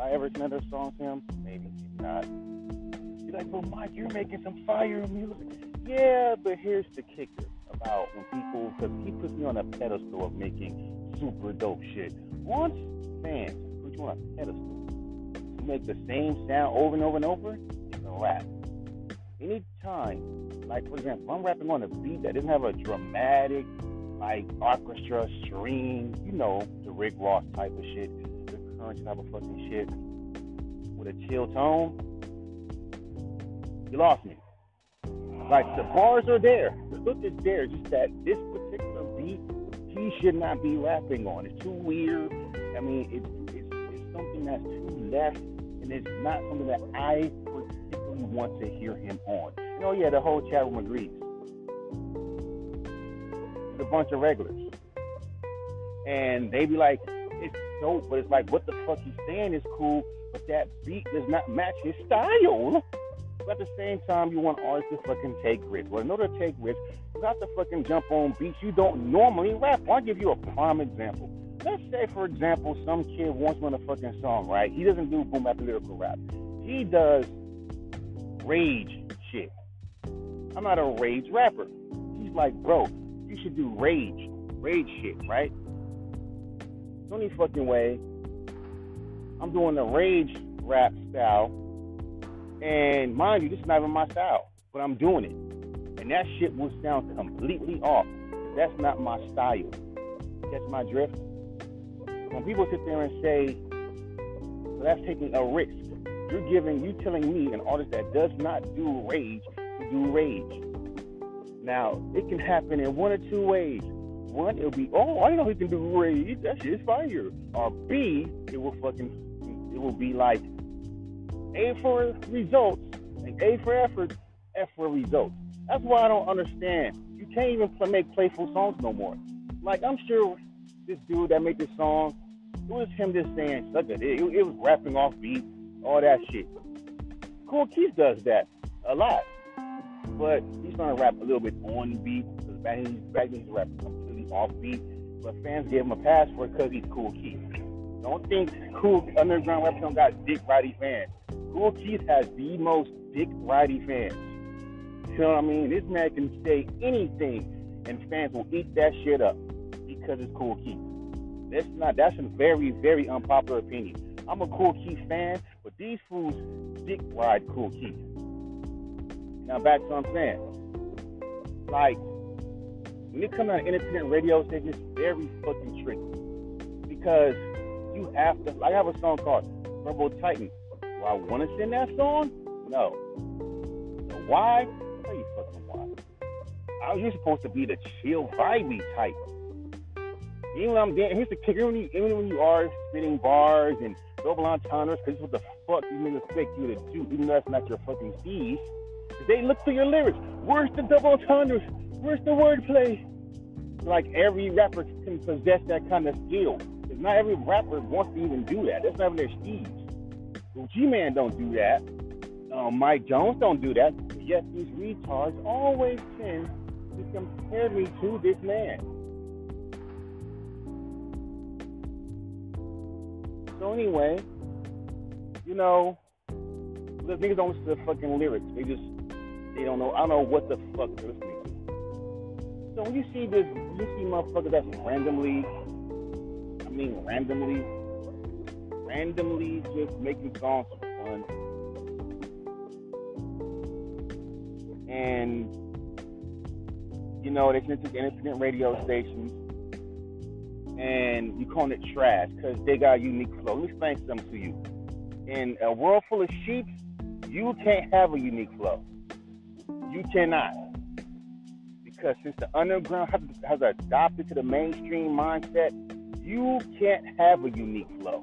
I ever seen another song to him? Maybe, maybe not. You're like, but Mike, you're making some fire music. Yeah, but here's the kicker about when people, because he puts me on a pedestal of making super dope shit. Once fans put you on a pedestal, you make the same sound over and over and over, it's a rap. Anytime, like for example, I'm rapping on a beat that doesn't have a dramatic, like orchestra, string, you know, the Rick Ross type of shit, current type of fucking shit, with a chill tone, you lost me. Like the bars are there, the hook is there, just that this particular beat he should not be rapping on. It's too weird. I mean, it's it's, it's something that's too left, and it's not something that I particularly want to hear him on. Know, yeah, the whole chat room agrees. It's a bunch of regulars, and they be like, it's dope, but it's like, what the fuck he's saying is cool, but that beat does not match his style. But at the same time, you want artists to fucking take risks. Well, in order to take risks, you have to fucking jump on beats you don't normally rap. I'll give you a prime example. Let's say, for example, some kid wants on a fucking song, right? He doesn't do boom bap lyrical rap. He does rage shit. I'm not a rage rapper. He's like, bro, you should do rage, rage shit, right? Only fucking way I'm doing the rage rap style and mind you, this is not even my style, but I'm doing it. And that shit will sound completely off. That's not my style. That's my drift. When people sit there and say, well, that's taking a risk, you're giving, you telling me, an artist that does not do rage, to do rage. Now, it can happen in one or two ways. One, it'll be, oh, I know he can do rage. That shit's fire. Or B, it will fucking, it will be like, a for results and A for effort, F for results. That's why I don't understand. You can't even play, make playful songs no more. Like I'm sure this dude that made this song, it was him just saying suck it. It, it was rapping off beat, all that shit. Kool Keith does that a lot, but he's trying to rap a little bit on beat because back back then he's rapping completely off beat. But fans give him a pass for because he's Kool Keith. Don't think cool underground don't got dick righty fans. Kool Keith has the most dick righty fans. You know what I mean? This man can say anything and fans will eat that shit up because it's Kool Keith. That's not that's a very, very unpopular opinion. I'm a Kool Keith fan, but these fools dick ride Kool Keith. Now back to what I'm saying. Like when it comes on independent radio station, it's very fucking tricky. Because you have to I have a song called Turbo Titan do I want to sing that song? No. So why? Tell you fucking why. I, you're supposed to be the chill, vibey type. Even when I'm dancing, here's the kicker: even, even when you are spinning bars and double entendres, because what the fuck you niggas expect you to do, even though that's not your fucking steez. They look through your lyrics. Where's the double entendres? Where's the wordplay? Like every rapper can possess that kind of skill. Because not every rapper wants to even do that. That's not even their steez. G Man don't do that. Um, Mike Jones don't do that. Yet these retards always tend to compare me to this man. So anyway, you know, the niggas don't listen to the fucking lyrics. They just they don't know. I don't know what the fuck they're listening to. So when you see this, you see motherfuckers that's randomly, I mean randomly randomly just making songs for fun. And, you know, they it to independent radio stations. And you call it trash because they got a unique flow. Let me explain something to you. In a world full of sheep, you can't have a unique flow. You cannot. Because since the underground has, has adopted to the mainstream mindset, you can't have a unique flow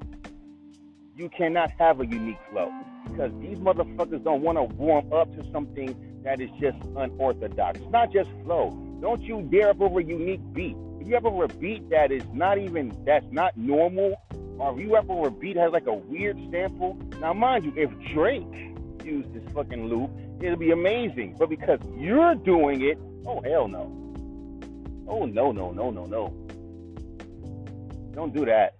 you cannot have a unique flow because these motherfuckers don't want to warm up to something that is just unorthodox. It's not just flow. Don't you dare up over a unique beat. If you have over a beat that is not even that's not normal, or if you have over a beat has like a weird sample. Now, mind you, if Drake used this fucking loop, it'll be amazing. But because you're doing it, oh hell no. Oh no no no no no. Don't do that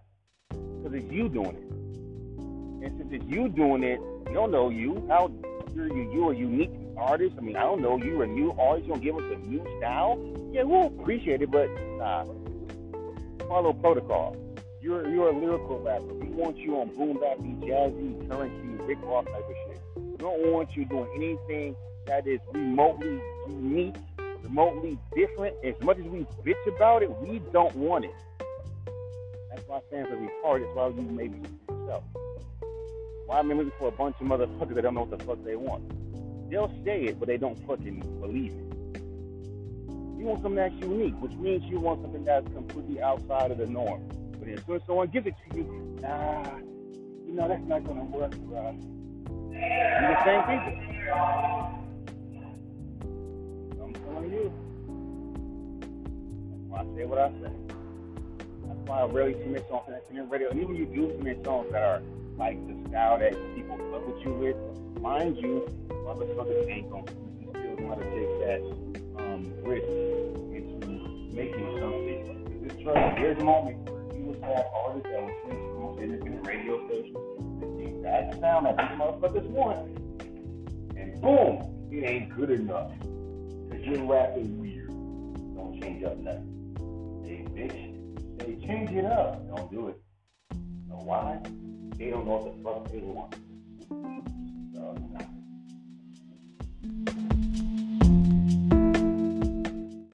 because it's you doing it. And since it's you doing it, we don't know you. How you're you, you a unique artist. I mean, I don't know you, a new artist. You gonna give us a new style? Yeah, we'll appreciate it, but nah. Follow protocol. You're you're a lyrical rapper. We want you on boom bap, jazzy, Curren$y, Rick Ross type of shit. We don't want you doing anything that is remotely unique, remotely different. As much as we bitch about it, we don't want it. That's why fans are retarded. That's why you maybe yourself. Why am I looking for a bunch of motherfuckers that don't know what the fuck they want? They'll say it, but they don't fucking believe it. You want something that's unique, which means you want something that's completely outside of the norm. But as soon as someone gives it to you, nah, you know that's not gonna work for us. You're the same people. Say what I say. That's why I rarely submit songs that the radio. And even you do submit songs that are like the style that people fuck with you with, mind you, motherfuckers ain't gonna still want to take that um, risk into making something. Just trust there's moments where you will have artists that will switch from independent radio stations the exact sound that these motherfuckers want, and boom, it ain't good enough. Cause you're rapping weird. Don't change up nothing. Change it up. Don't do it. know why? They don't know what the fuck they want. So,